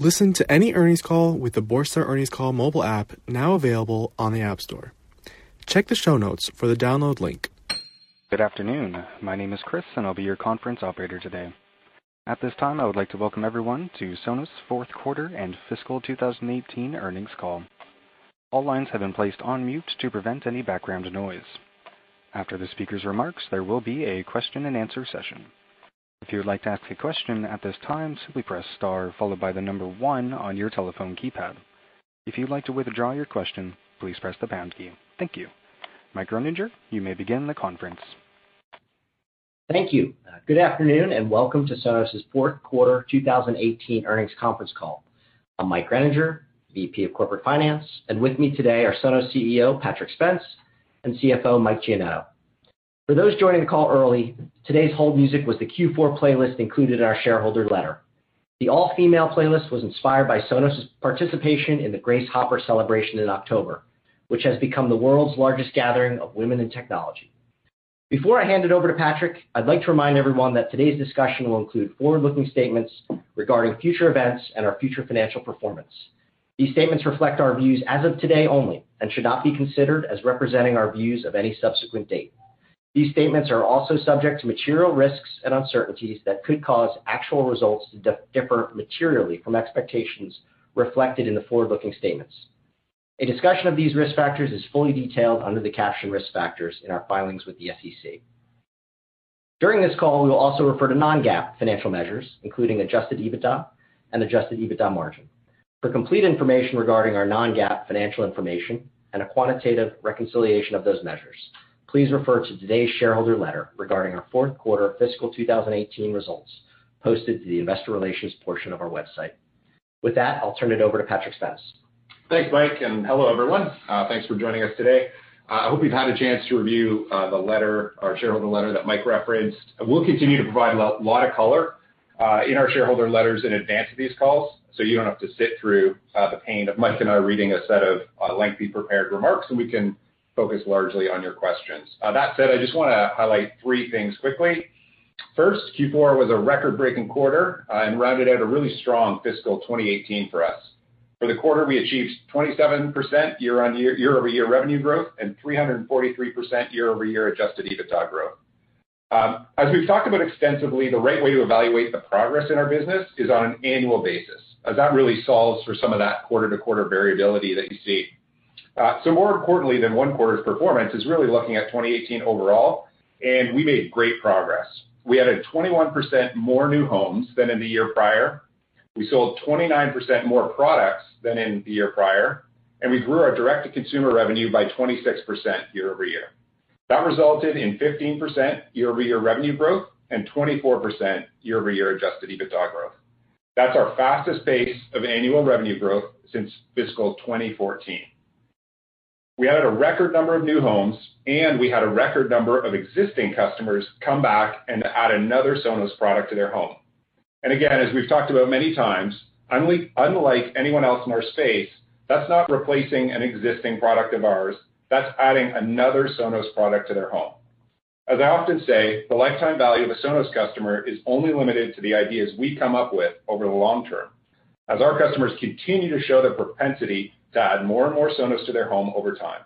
Listen to any earnings call with the Borsa Earnings Call mobile app now available on the App Store. Check the show notes for the download link. Good afternoon. My name is Chris, and I'll be your conference operator today. At this time, I would like to welcome everyone to Sonos' fourth quarter and fiscal 2018 earnings call. All lines have been placed on mute to prevent any background noise. After the speaker's remarks, there will be a question and answer session. If you would like to ask a question at this time, simply press star followed by the number one on your telephone keypad. If you'd like to withdraw your question, please press the pound key. Thank you. Mike Groeninger, you may begin the conference. Thank you. Good afternoon, and welcome to Sonos' fourth quarter 2018 earnings conference call. I'm Mike Groeninger, VP of Corporate Finance, and with me today are Sonos CEO, Patrick Spence, and CFO, Mike Giannetto. For those joining the call early, today's hold music was the Q4 playlist included in our shareholder letter. The all-female playlist was inspired by Sonos' participation in the Grace Hopper celebration in October, which has become the world's largest gathering of women in technology. Before I hand it over to Patrick, I'd like to remind everyone that today's discussion will include forward-looking statements regarding future events and our future financial performance. These statements reflect our views as of today only and should not be considered as representing our views of any subsequent date. These statements are also subject to material risks and uncertainties that could cause actual results to differ materially from expectations reflected in the forward-looking statements. A discussion of these risk factors is fully detailed under the caption Risk Factors in our filings with the SEC. During this call, we will also refer to non-GAAP financial measures, including adjusted EBITDA and adjusted EBITDA margin. For complete information regarding our non-GAAP financial information and a quantitative reconciliation of those measures, please refer to today's shareholder letter regarding our fourth quarter fiscal 2018 results posted to the investor relations portion of our website. With that, I'll turn it over to Patrick Spence. Thanks, Mike, and hello, everyone. Uh, thanks for joining us today. Uh, I hope you've had a chance to review uh the letter, our shareholder letter that Mike referenced. We'll continue to provide a lot of color uh, in our shareholder letters in advance of these calls, so you don't have to sit through the pain of Mike and I reading a set of lengthy prepared remarks, and we can focus largely on your questions. Uh, that said, I just want to highlight three things quickly. First, Q4 was a record-breaking quarter uh, and rounded out a really strong fiscal 2018 for us. For the quarter, we achieved 27% year-over-year revenue growth and 343% year-over-year adjusted EBITDA growth. Um, as we've talked about extensively, the right way to evaluate the progress in our business is on an annual basis, as that really solves for some of that quarter-to-quarter variability that you see. Uh, more importantly than one quarter's performance is really looking at 2018 overall, and we made great progress. We added 21% more new homes than in the year prior. We sold 29% more products than in the year prior, and we grew our direct-to-consumer revenue by 26% year-over-year. That resulted in 15% year-over-year revenue growth and 24% year-over-year adjusted EBITDA growth. That's our fastest pace of annual revenue growth since fiscal 2014. We added a record number of new homes, and we had a record number of existing customers come back and add another Sonos product to their home. And again, as we've talked about many times, unlike anyone else in our space, that's not replacing an existing product of ours. That's adding another Sonos product to their home. As I often say, the lifetime value of a Sonos customer is only limited to the ideas we come up with over the long term, as our customers continue to show their propensity to add more and more Sonos to their home over time.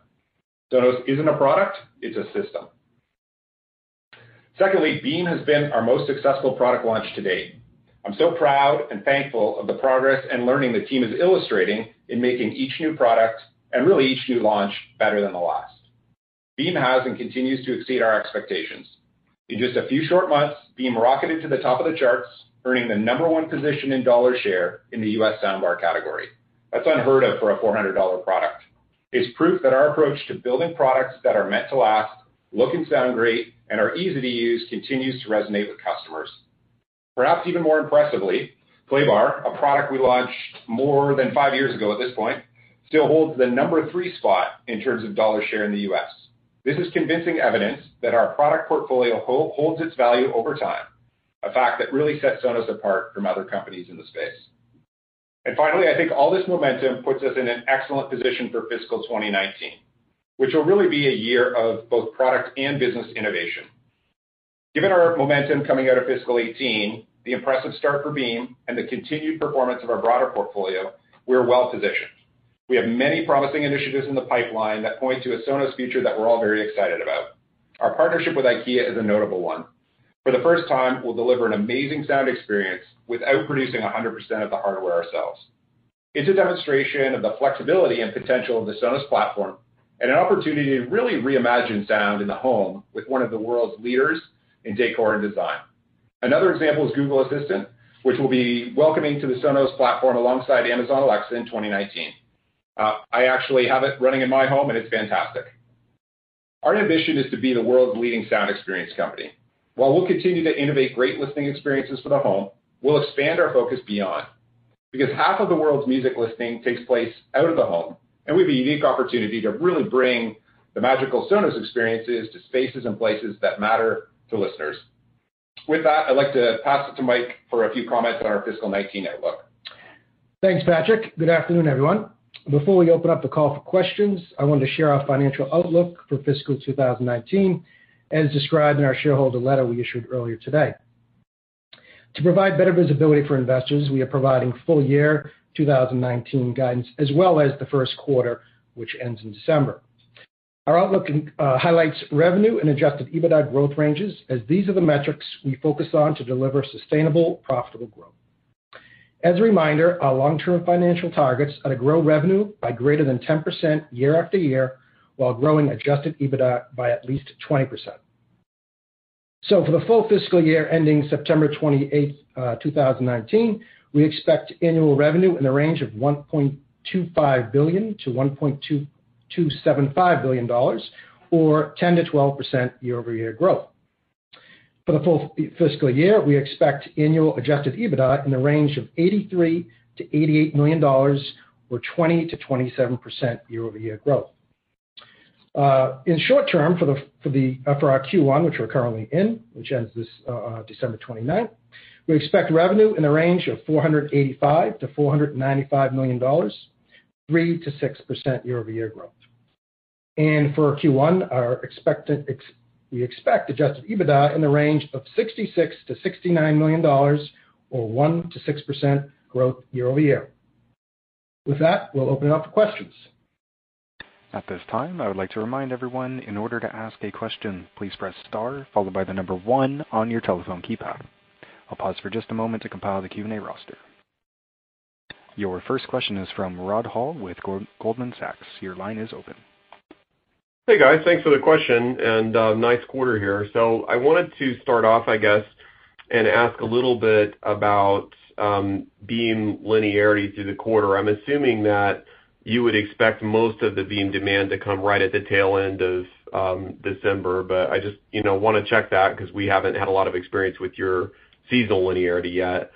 Sonos isn't a product, it's a system. Secondly, Beam has been our most successful product launch to date. I'm so proud and thankful of the progress and learning the team is illustrating in making each new product, and really each new launch, better than the last. Beam has and continues to exceed our expectations. In just a few short months, Beam rocketed to the top of the charts, earning the number one position in dollar share in the U.S. soundbar category. That's unheard of for a $400 product. It's proof that our approach to building products that are meant to last, look and sound great, and are easy to use continues to resonate with customers. Perhaps even more impressively, Playbar, a product we launched more than five years ago at this point, still holds the number three spot in terms of dollar share in the U.S. This is convincing evidence that our product portfolio holds its value over time, a fact that really sets Sonos apart from other companies in the space. And finally, I think all this momentum puts us in an excellent position for fiscal 2019, which will really be a year of both product and business innovation. Given our momentum coming out of fiscal 2018, the impressive start for Beam, and the continued performance of our broader portfolio, we're well-positioned. We have many promising initiatives in the pipeline that point to a Sonos future that we're all very excited about. Our partnership with IKEA is a notable one. For the first time, we'll deliver an amazing sound experience without producing 100% of the hardware ourselves. It's a demonstration of the flexibility and potential of the Sonos platform and an opportunity to really reimagine sound in the home with one of the world's leaders in decor and design. Another example is Google Assistant, which we'll be welcoming to the Sonos platform alongside Amazon Alexa in 2019. Uh, I actually have it running in my home, and it's fantastic. Our ambition is to be the world's leading sound experience company. While we'll continue to innovate great listening experiences for the home, we'll expand our focus beyond. Because half of the world's music listening takes place out of the home, and we have a unique opportunity to really bring the magical Sonos experiences to spaces and places that matter to listeners. With that, I'd like to pass it to Mike for a few comments on our fiscal 2019 outlook. Thanks, Patrick. Good afternoon, everyone. Before we open up the call for questions, I wanted to share our financial outlook for fiscal 2019, as described in our shareholder letter we issued earlier today. To provide better visibility for investors, we are providing full year 2019 guidance as well as the first quarter, which ends in December. Our outlook uh, highlights revenue and adjusted EBITDA growth ranges, as these are the metrics we focus on to deliver sustainable, profitable growth. As a reminder, our long-term financial targets are to grow revenue by greater than 10% year after year while growing adjusted EBITDA by at least 20%. So for the full fiscal year ending September 28th, uh, 2019, we expect annual revenue in the range of $1.25 billion-$1.275 billion, or 10%-12% year-over-year growth. For the full fiscal year, we expect annual adjusted EBITDA in the range of $83 million-$88 million, or 20%-27% year-over-year growth. Uh, in short term, for uh, our Q1, which we're currently in, which ends this uh, December 29th, we expect revenue in the range of $485 million-$495 million, 3%-6% year-over-year growth. And for Q1, we expect adjusted EBITDA in the range of $66 million-$69 million, or 1%-6% growth year-over-year. With that, we'll open it up for questions. At this time, I would like to remind everyone, in order to ask a question, please press star followed by the number one on your telephone keypad. I'll pause for just a moment to compile the Q&A roster. Your first question is from Rod Hall with Goldman Sachs. Your line is open. Hey, guys. Thanks for the question, and uh, nice quarter here. So I wanted to start off, I guess, and ask a little bit about um, Beam linearity through the quarter. I'm assuming that you would expect most of the Beam demand to come right at the tail end of um, December, but I just you know, want to check that because we haven't had a lot of experience with your seasonal linearity yet.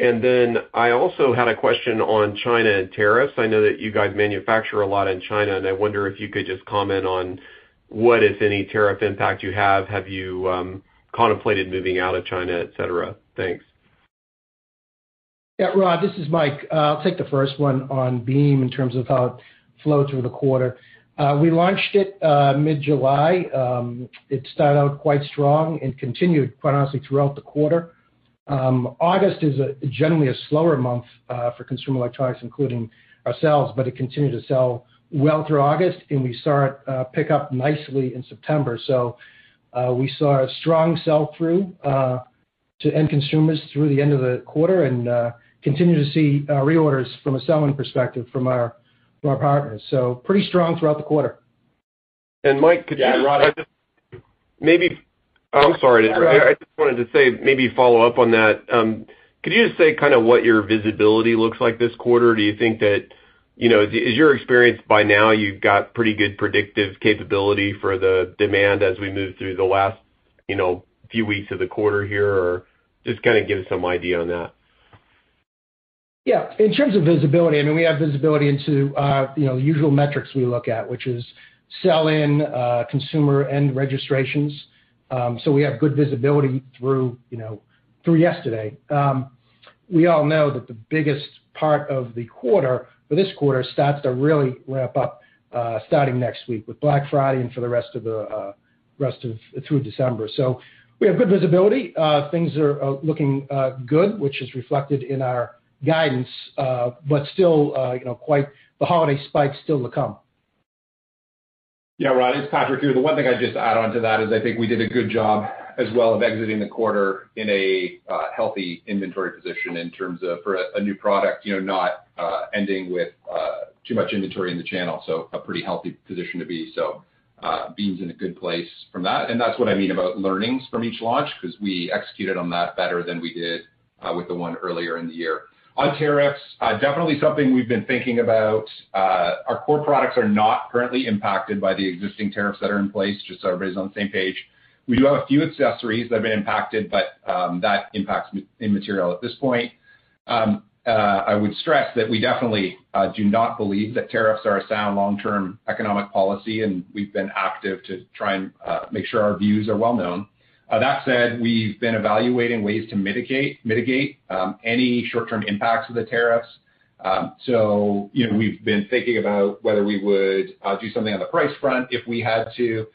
And then I also had a question on China and tariffs. I know that you guys manufacture a lot in China, and I wonder if you could just comment on what, if any, tariff impact you have. Have you um, contemplated moving out of China, et cetera? Thanks. Yeah, Rod, this is Mike. Uh, I'll take the first one on Beam in terms of how it flowed through the quarter. Uh, we launched it uh, mid-July. Um, it started out quite strong and continued, quite honestly, throughout the quarter. Um, August is generally a slower month for consumer electronics, including ourselves, but it continued to sell well through August, and we saw it pick up nicely in September. So uh we saw a strong sell-through to end consumers through the end of the quarter and continue to see uh, reorders from a selling perspective from our from our partners. So pretty strong throughout the quarter. And Mike, could you- Yeah, Rod. Oh, I'm sorry. I just wanted to say, maybe follow up on that. Um, could you just say kind of what your visibility looks like this quarter? Do you think that, you know, is your experience by now you've got pretty good predictive capability for the demand as we move through the last you know, few weeks of the quarter here, or just kind of give us some idea on that? Yeah. In terms of visibility, I mean, we have visibility into you know, the usual metrics we look at, which is sell-in, consumer end registrations. Um so we have good visibility through you know, through yesterday. We all know that the biggest part of the quarter, for this quarter, starts to really ramp up starting next week with Black Friday and for the rest of the uh rest of uh through December. So we have good visibility. Things are looking good, which is reflected in our guidance, uh, but still uh, you know, quite the holiday spike still to come. Yeah, Rod, it's Patrick here. The one thing I'd just add on to that is I think we did a good job as well of exiting the quarter in a uh, healthy inventory position in terms of for a new product, you know, not ending with too much inventory in the channel. So a pretty healthy position to be. Being in a good place from that. And that's what I mean about learnings from each launch, because we executed on that better than we did with the one earlier in the year. On tariffs, uh, definitely something we've been thinking about. Uh, our core products are not currently impacted by the existing tariffs that are in place, just so everybody's on the same page. We do have a few accessories that have been impacted, but um, that impact's immaterial at this point. Um, uh, I would stress that we definitely do not believe that tariffs are a sound long-term economic policy, and we've been active to try and make sure our views are well known. Uh, that said, we've been evaluating ways to mitigate mitigate um, any short-term impacts of the tariffs. Um so you know, we've been thinking about whether we would uh, do something on the price front if we had to.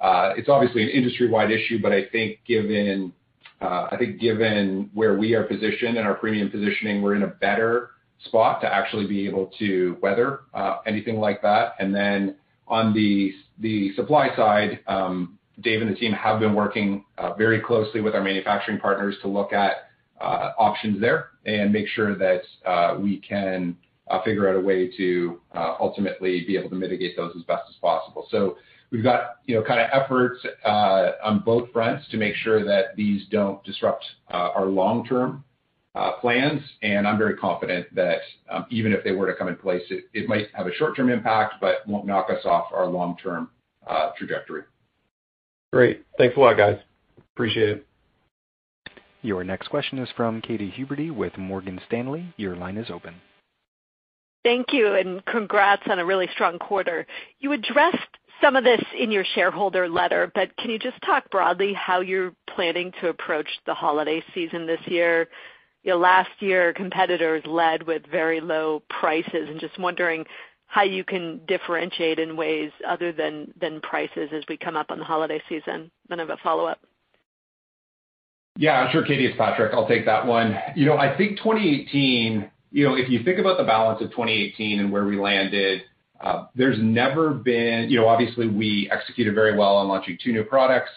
Uh, it's obviously an industry-wide issue, but I think given uh I think given where we are positioned and our premium positioning, we're in a better spot to actually be able to weather anything like that. And then on the supply side, um, Dave and the team have been working uh, very closely with our manufacturing partners to look at uh, options there and make sure that uh, we can figure out a way to ultimately be able to mitigate those as best as possible. So we've got you know, kind of efforts on both fronts to make sure that these don't disrupt our long-term plans. And I'm very confident that um, even if they were to come in place, it might have a short-term impact, but won't knock us off our long-term trajectory. Great. Thanks a lot, guys. Appreciate it. Your next question is from Katy Huberty with Morgan Stanley. Your line is open. Thank you. And congrats on a really strong quarter. You addressed some of this in your shareholder letter, but can you just talk broadly how you're planning to approach the holiday season this year? Last year, competitors led with very low prices, and just wondering how you can differentiate in ways other than prices as we come up on the holiday season. I have a follow-up. Yeah, sure, Katy. It's Patrick. I'll take that one. You know, I think 2018, You know, if you think about the balance of 2018 and where we landed, uh, there's never been, you know, obviously we executed very well on launching two new products.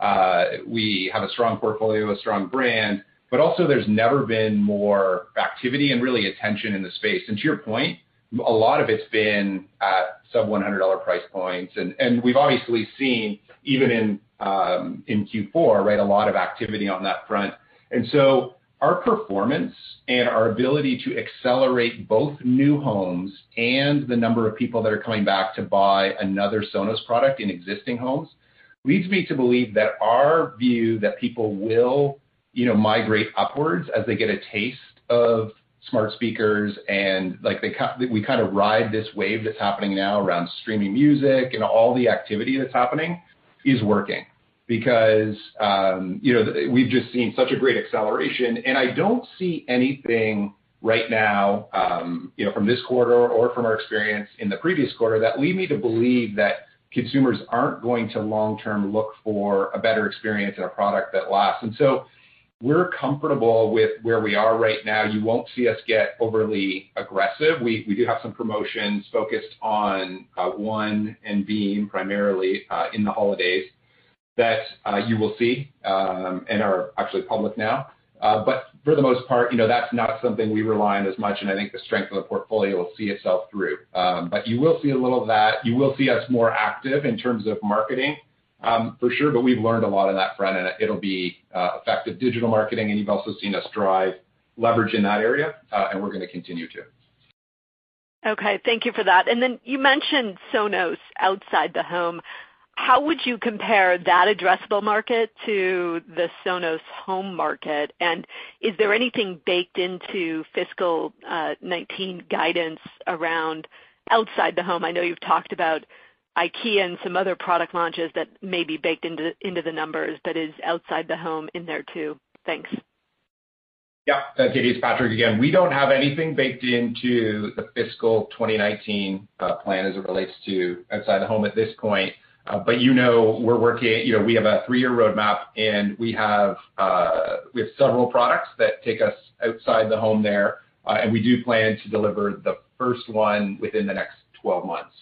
Uh, we have a strong portfolio, a strong brand, but also there's never been more activity and really attention in the space. And to your point, a lot of it's been at sub $100 price points. And we've obviously seen, even in um, Q4, right, a lot of activity on that front. And so our performance and our ability to accelerate both new homes and the number of people that are coming back to buy another Sonos product in existing homes leads me to believe that our view that people will you know, migrate upwards as they get a taste of smart speakers and like they we kind of ride this wave that's happening now around streaming music and all the activity that's happening is working. Because um, you know we've just seen such a great acceleration, and I don't see anything right now um, you know from this quarter or from our experience in the previous quarter that lead me to believe that consumers aren't going to long-term look for a better experience and a product that lasts. We're comfortable with where we are right now. You won't see us get overly aggressive. We do have some promotions focused on ONE and Beam primarily in the holidays that you will see and are actually public now. Uh but for the most part, you know, that's not something we rely on as much, and I think the strength of the portfolio will see itself through. Um, but you will see a little of that. You will see us more active in terms of marketing, Um, for sure, but we've learned a lot on that front, and it'll be uh, effective digital marketing, and you've also seen us drive leverage in that area, uh, and we're going to continue to. Okay. Thank you for that. And then you mentioned Sonos outside the home. How would you compare that addressable market to the Sonos home market? And is there anything baked into fiscal uh, 2019 guidance around outside the home? I know you've talked about IKEA and some other product launches that may be baked into into the numbers, but is outside the home in there too? Thanks. Yeah. Katy, it's Patrick again. We don't have anything baked into the fiscal 2019 plan as it relates to outside the home at this point. But you know we're working, we have a three-year roadmap, and we have uh several products that take us outside the home there. Uh and we do plan to deliver the first one within the next 12 months.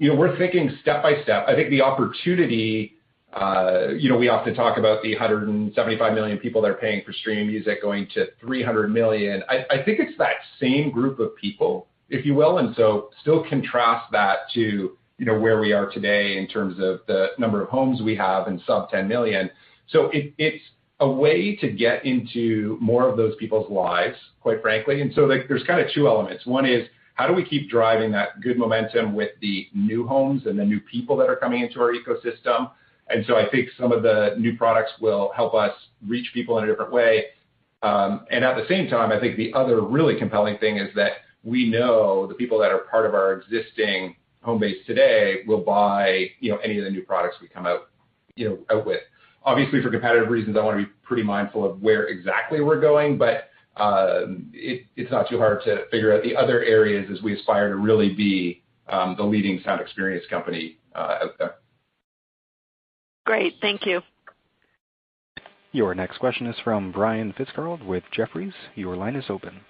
We're thinking step by step. I think the opportunity, uh, you know, we often talk about the 175 million people that are paying for streaming music going to 300 million. I think it's that same group of people, if you will. And so still contrast that to you know where we are today in terms of the number of homes we have and sub 10 million. It's a way to get into more of those people's lives, quite frankly. And so there's kind of two elements. One is how do we keep driving that good momentum with the new homes and the new people that are coming into our ecosystem? And so I think some of the new products will help us reach people in a different way. Um and at the same time, I think the other really compelling thing is that we know the people that are part of our existing home base today will buy any of the new products we come out with. Obviously, for competitive reasons, I want to be pretty mindful of where exactly we're going, but Um, it's not too hard to figure out the other areas as we aspire to really be um, the leading sound experience company uh, out there. Great. Thank you. Your next question is from Brian Fitzgerald with Jefferies. Your line is open.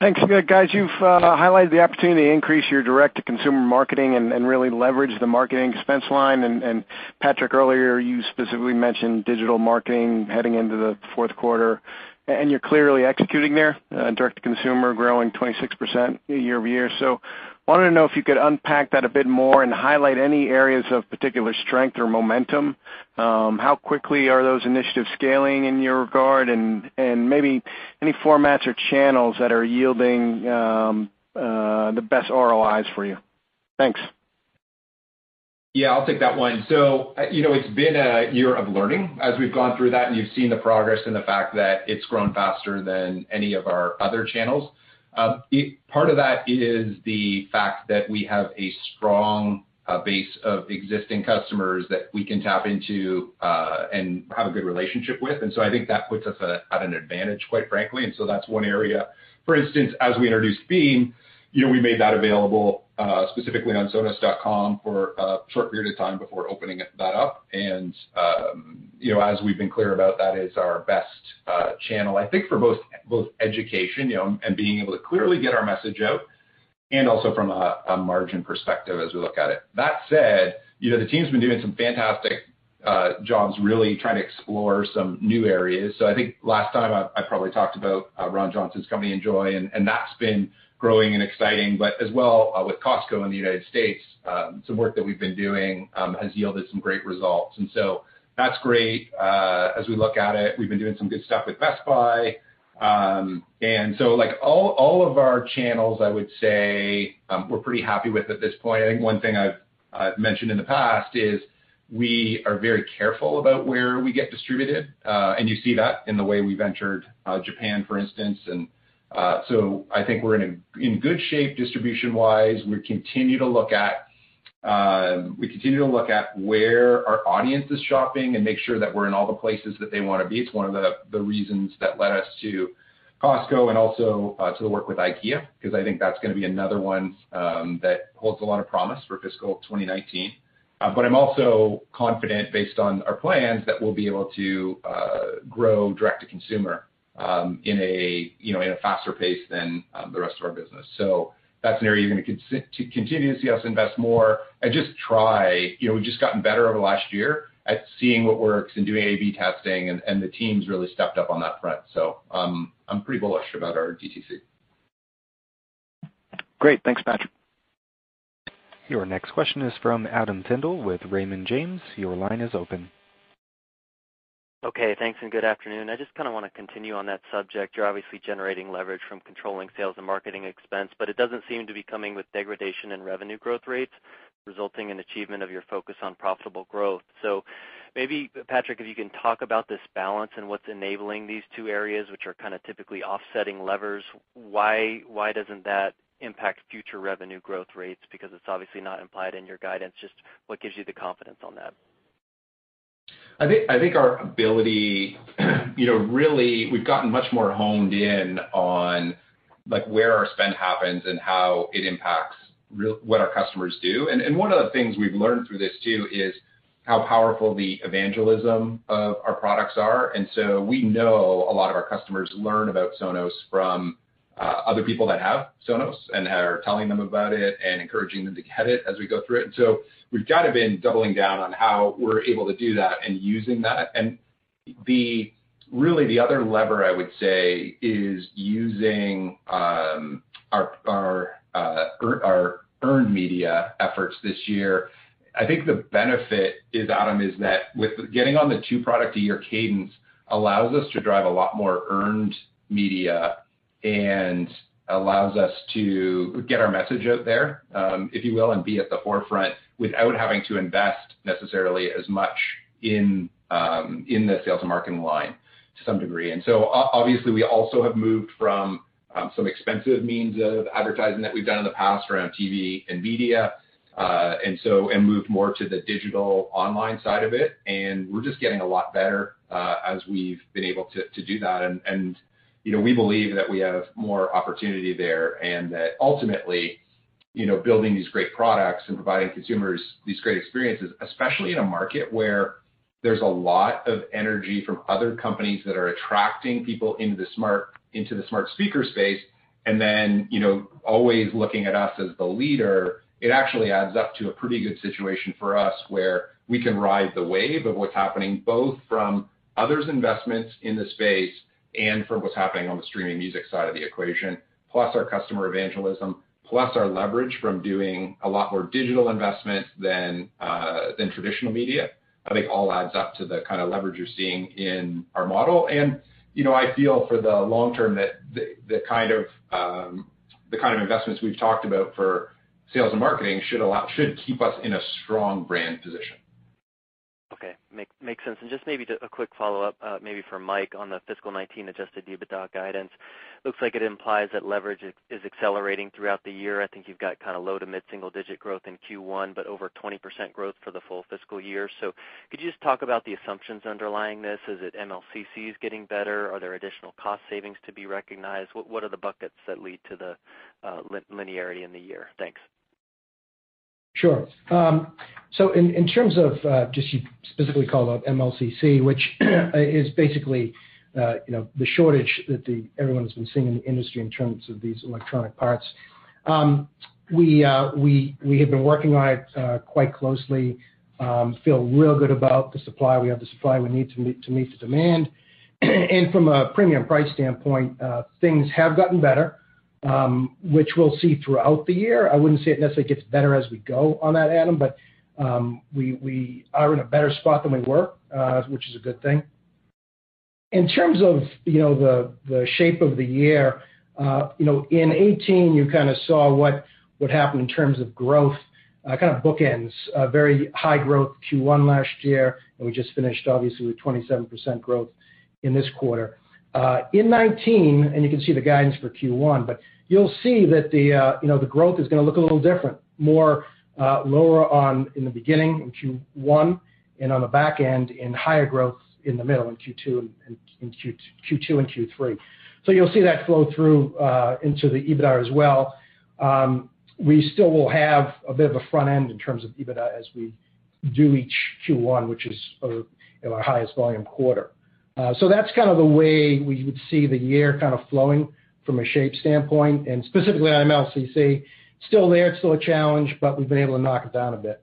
Thanks. Guys, you've uh, highlighted the opportunity to increase your direct-to-consumer marketing and really leverage the marketing expense line. And Patrick, earlier, you specifically mentioned digital marketing heading into the fourth quarter, and you're clearly executing there, uh, direct-to-consumer growing 26% year-over-year. So wanted to know if you could unpack that a bit more and highlight any areas of particular strength or momentum. Um, how quickly are those initiatives scaling in your regard? And maybe any formats or channels that are yielding um, uh, the best ROIs for you. Thanks. Yeah, I'll take that one. So uh, you know, it's been a year of learning as we've gone through that, and you've seen the progress and the fact that it's grown faster than any of our other channels. Um, part of that is the fact that we have a strong uh, base of existing customers that we can tap into uh, and have a good relationship with. And so I think that puts us at an advantage, quite frankly. And so that's one area. For instance, as we introduced Beam, you know, we made that available specifically on sonos.com for a short period of time before opening that up. And um, you know, as we've been clear about, that is our best uh, channel, I think, for both both education you know, and being able to clearly get our message out, and also from a a margin perspective as we look at it. That said, you know, the team's been doing some fantastic uh, jobs really trying to explore some new areas. So I think last time I probably talked about uh, Ron Johnson's company, Enjoy, and, and that's been growing and exciting. But as well uh, with Costco in the United States, um, some work that we've been doing um, has yielded some great results. And so that's great. Uh, as we look at it, we've been doing some good stuff with Best Buy. Um, and so like all all of our channels, I would say, um, we're pretty happy with at this point. I think one thing I've mentioned in the past is we are very careful about where we get distributed. Uh, and you see that in the way we've entered Japan, for instance. Uh, I think we're in good shape distribution-wise. We continue to look at um we continue to look at where our audience is shopping and make sure that we're in all the places that they want to be. It's one of the reasons that led us to Costco and also uh, to the work with IKEA, because I think that's going to be another one um, that holds a lot of promise for fiscal 2019. Uh, but I'm also confident based on our plans that we'll be able to grow direct-to-consumer in a you know, in a faster pace than the rest of our business. So that's an area you're going to continue to see us invest more and just try. You know, we've just gotten better over the last year at seeing what works and doing A/B testing, and the team's really stepped up on that front. So um I'm pretty bullish about our DTC. Great. Thanks, Patrick. Your next question is from Adam Tindle with Raymond James. Your line is open. Okay, thanks, and good afternoon. I just kind of want to continue on that subject. You're obviously generating leverage from controlling sales and marketing expense, but it doesn't seem to be coming with degradation in revenue growth rates, resulting in achievement of your focus on profitable growth. So maybe, Patrick, if you can talk about this balance and what's enabling these two areas, which are kind of typically offsetting levers. Why why doesn't that impact future revenue growth rates? Because it's obviously not implied in your guidance. Just what gives you the confidence on that? I think our ability, you know, really, we've gotten much more honed in on like, where our spend happens and how it impacts what our customers do. And one of the things we've learned through this too is how powerful the evangelism of our products are. And so we know a lot of our customers learn about Sonos from Uh, other people that have Sonos and are telling them about it and encouraging them to get it as we go through it. And so we've kind of been doubling down on how we're able to do that and using that. And the really the other lever I would say is using um, our our uh, our earned media efforts this year. I think the benefit is, Adam, is that with getting on the two product a year cadence allows us to drive a lot more earned media and allows us to get our message out there, if you will, and be at the forefront without having to invest necessarily as much in um, in the sales and marketing line to some degree. And so obviously we also have moved from some expensive means of advertising that we've done in the past around TV and media, Uh, and so, and moved more to the digital online side of it. And we're just getting a lot better as we've been able to to do that. You know, we believe that we have more opportunity there and that ultimately, you know, building these great products and providing consumers these great experiences, especially in a market where there's a lot of energy from other companies that are attracting people into the smart into the smart speaker space, and then you know, always looking at us as the leader, it actually adds up to a pretty good situation for us where we can ride the wave of what's happening, both from others' investments in the space and from what's happening on the streaming music side of the equation, plus our customer evangelism, plus our leverage from doing a lot more digital investments than uh than traditional media. I think all adds up to the kind of leverage you're seeing in our model. And you know, I feel for the long term that the the kind of um the kind of investments we've talked about for sales and marketing should allow should keep us in a strong brand position. Okay. Makes sense. And just maybe a quick follow-up, uh, maybe for Mike on the fiscal 2019 adjusted EBITDA guidance. Looks like it implies that leverage is accelerating throughout the year. I think you've got kind of low to mid-single digit growth in Q1, but over 20% growth for the full fiscal year. So could you just talk about the assumptions underlying this? Is it MLCCs getting better? Are there additional cost savings to be recognized? What are the buckets that lead to the uh, linearity in the year? Thanks. Sure. Um so in terms of, just you specifically called out MLCC, which is basically uh you know the shortage that everyone has been seeing in the industry in terms of these electronic parts. Um we uh we we have been working on it quite closely, feel real good about the supply. We have the supply we need to meet to meet the demand. And from a premium price standpoint, things have gotten better, which we'll see throughout the year. I wouldn't say it necessarily gets better as we go on that, Adam, but um we we are in a better spot than we were, which is a good thing. In terms of you know the the shape of the year, uh you know, in 2018, you kind of saw what happened in terms of growth, kind of bookends. Very high growth Q1 last year, and we just finished obviously with 27% growth in this quarter. Uh, in 2019, you can see the guidance for Q1, but you'll see that the uh you know the growth is going to look a little different, more uh, lower on in the beginning in Q1 and on the back end in higher growth in the middle in Q2 and in Q3. You'll see that flow through uh, into the EBITDA as well. Um, we still will have a bit of a front end in terms of EBITDA as we do each Q1, which is our highest volume quarter. Uh, that's kind of the way we would see the year kind of flowing from a shape standpoint, and specifically on MLCC. Still there, it's still a challenge, but we've been able to knock it down a bit.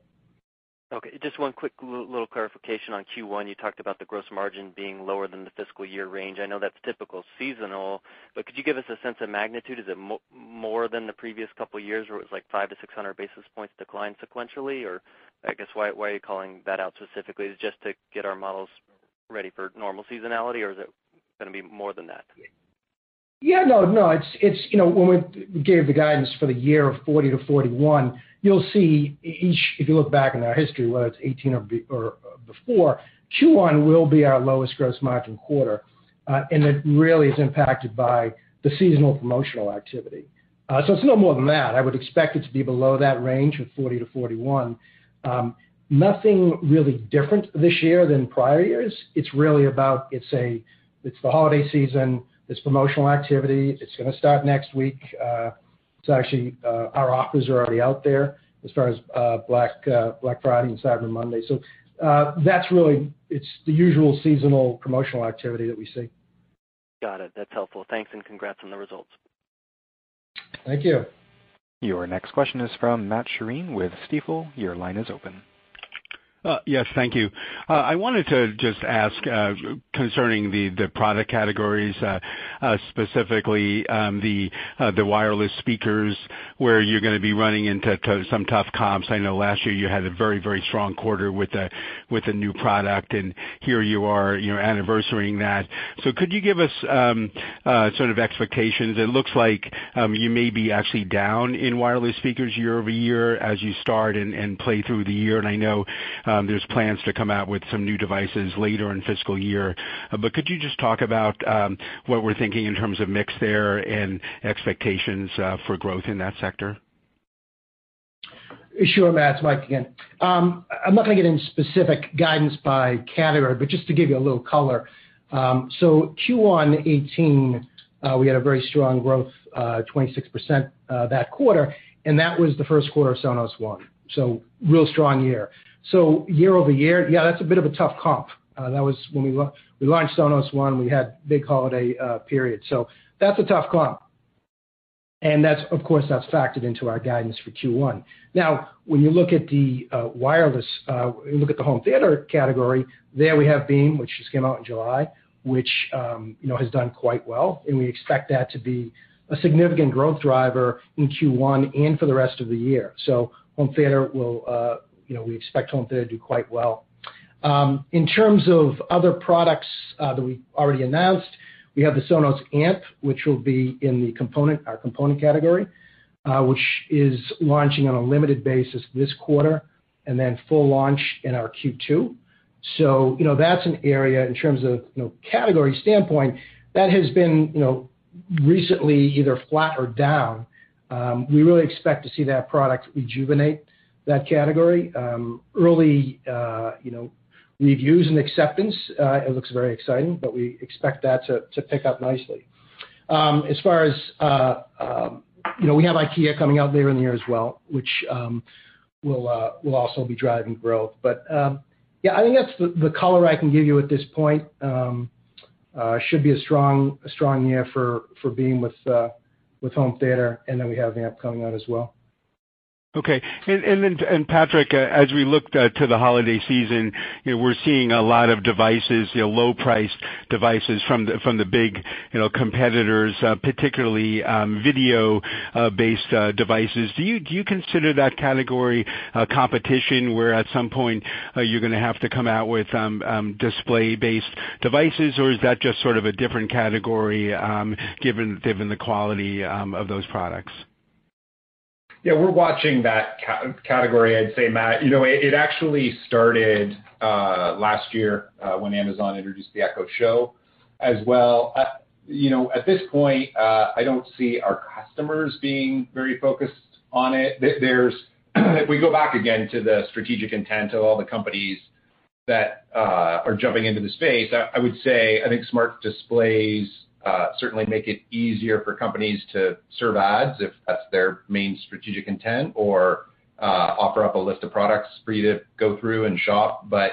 Okay. Just one quick little clarification on Q1. You talked about the gross margin being lower than the fiscal year range. I know that's typical seasonal, but could you give us a sense of magnitude? Is it more than the previous couple of years where it was like 5 to 600 basis points decline sequentially? Or I guess, why why are you calling that out specifically? Is it just to get our models ready for normal seasonality, or is it going to be more than that? Yeah, no. No, it's it's you know, when we gave the guidance for the year of 40%-41%, you'll see each, if you look back in our history, whether it's 2018 or before, Q1 will be our lowest gross margin quarter. Uh and it really is impacted by the seasonal promotional activity. Uh so it's no more than that. I would expect it to be below that range of 40%-41%. Nothing really different this year than prior years. It's really about, it's a it's the holiday season, it's promotional activity. It's going to start next week. It's actually, uh, our offers are already out there as far as uh, uh, Black Friday and Cyber Monday. So that's really, it's the usual seasonal promotional activity that we see. Got it. That's helpful. Thanks, and congrats on the results. Thank you. Your next question is from Matt Sheerin with Stifel. Your line is open. Uh, yes, thank you. Uh, I wanted to just ask uh, concerning the product categories, specifically um, the wireless speakers, where you're going to be running into some tough comps. I know last year you had a very very strong quarter with a new product, and here you are anniversarying that. So could you give us um, sort of expectations? It looks like um, you may be actually down in wireless speakers year-over-year as you start and play through the year. I know Um, there's plans to come out with some new devices later in fiscal year. Uh, but could you just talk about um, what we're thinking in terms of mix there and expectations uh, for growth in that sector? Sure, Matt. It's Mike again. Um, I'm not going to get into specific guidance by category, but just to give you a little color. Um so Q1 2018, uh, we had a very strong growth, 26% that quarter, and that was the first quarter of Sonos One. So real strong year. Year-over-year, yeah, that's a bit of a tough comp. Uh, that was when we we launched Sonos One, we had big holiday uh, period. So that's a tough comp. And that's of course, that's factored into our guidance for Q1. Now, when you look at the uh, wireless, you look at the home theater category, there we have Beam, which just came out in July, which um you know has done quite well, and we expect that to be a significant growth driver in Q1 and for the rest of the year. You know, we expect home theater to do quite well. Um, in terms of other products uh, that we've already announced, we have the Sonos Amp, which will be in the component, our component category, uh, which is launching on a limited basis this quarter, and then full launch in our Q2. That's an area in terms of category standpoint that has been you know, recently either flat or down. Um, we really expect to see that product rejuvenate that category. Early reviews and acceptance, it looks very exciting, but we expect that to pick up nicely. As far as uh um you know we have IKEA coming out later in the year as well, which will also be driving growth. But um yeah, I think that's the color I can give you at this point. Should be a strong year for Beam with uh with home theater, and then we have Amp coming out as well. Okay. And Patrick, uh, as we look uh, to the holiday season, we're seeing a lot of devices, low-priced devices from the from the big competitors, uh, particularly um, video-based devices. Do you do you consider that category a competition where at some point you're going to have to come out with um, um, display-based devices, or is that just sort of a different category um given given the quality of those products? Yeah, we're watching that category, I'd say, Matt. You know, it actually started uh, last year uh, when Amazon introduced the Echo Show as well. Uh, you know, at this point, I don't see our customers being very focused on it. If we go back again to the strategic intent of all the companies that are jumping into the space, I would say, I think smart displays certainly make it easier for companies to serve ads if that's their main strategic intent, or offer up a list of products for you to go through and shop. But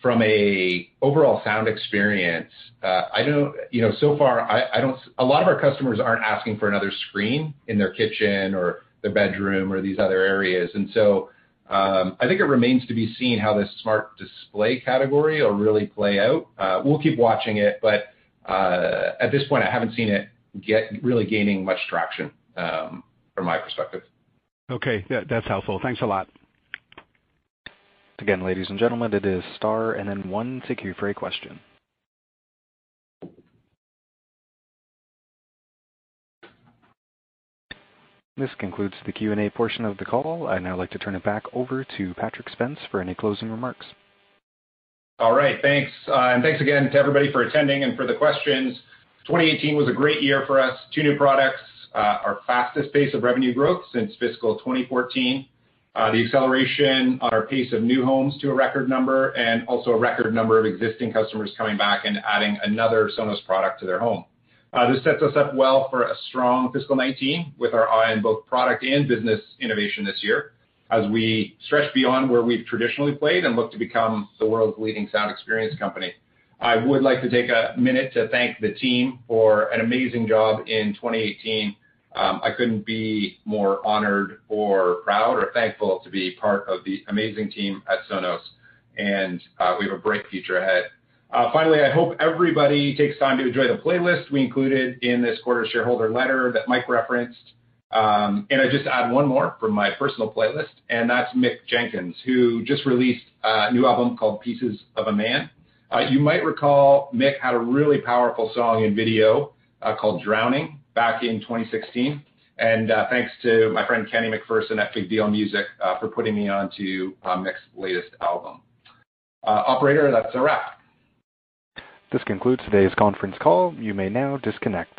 from a overall sound experience, uh, I don't, you know, so far, I, I don't. a lot of our customers aren't asking for another screen in their kitchen or their bedroom or these other areas. And so. Um, I think it remains to be seen how this smart display category will really play out. We'll keep watching it, but Uh, at this point, I haven't seen it really gaining much traction um, from my perspective. Okay. That's helpful. Thanks a lot. Again, ladies and gentlemen, it is star and then one to queue for a question. This concludes the Q&A portion of the call. I'd now like to turn it back over to Patrick Spence for any closing remarks. All right. Thanks. Uh, and thanks again to everybody for attending and for the questions. 2018 was a great year for us. Two new products, uh, our fastest pace of revenue growth since fiscal 2014. Uh, the acceleration on our pace of new homes to a record number, and also a record number of existing customers coming back and adding another Sonos product to their home. This sets us up well for a strong fiscal 2019 with our eye on both product and business innovation this year as we stretch beyond where we've traditionally played and look to become the world's leading sound experience company. I would like to take a minute to thank the team for an amazing job in 2018. Um, I couldn't be more honored or proud or thankful to be part of the amazing team at Sonos, and uh, we have a bright future ahead. Uh, finally, I hope everybody takes time to enjoy the playlist we included in this quarter's shareholder letter that Mike referenced. Um, I just add one more from my personal playlist, and that's Mick Jenkins, who just released a new album called "Pieces of a Man." Uh, you might recall Mick had a really powerful song and video uh, called "Drowning" back in 2016. And uh, Thanks to my friend Kenny McPherson at Big Deal Music for putting me on onto Mick's latest album. Operator, that's a wrap. This concludes today's conference call. You may now disconnect.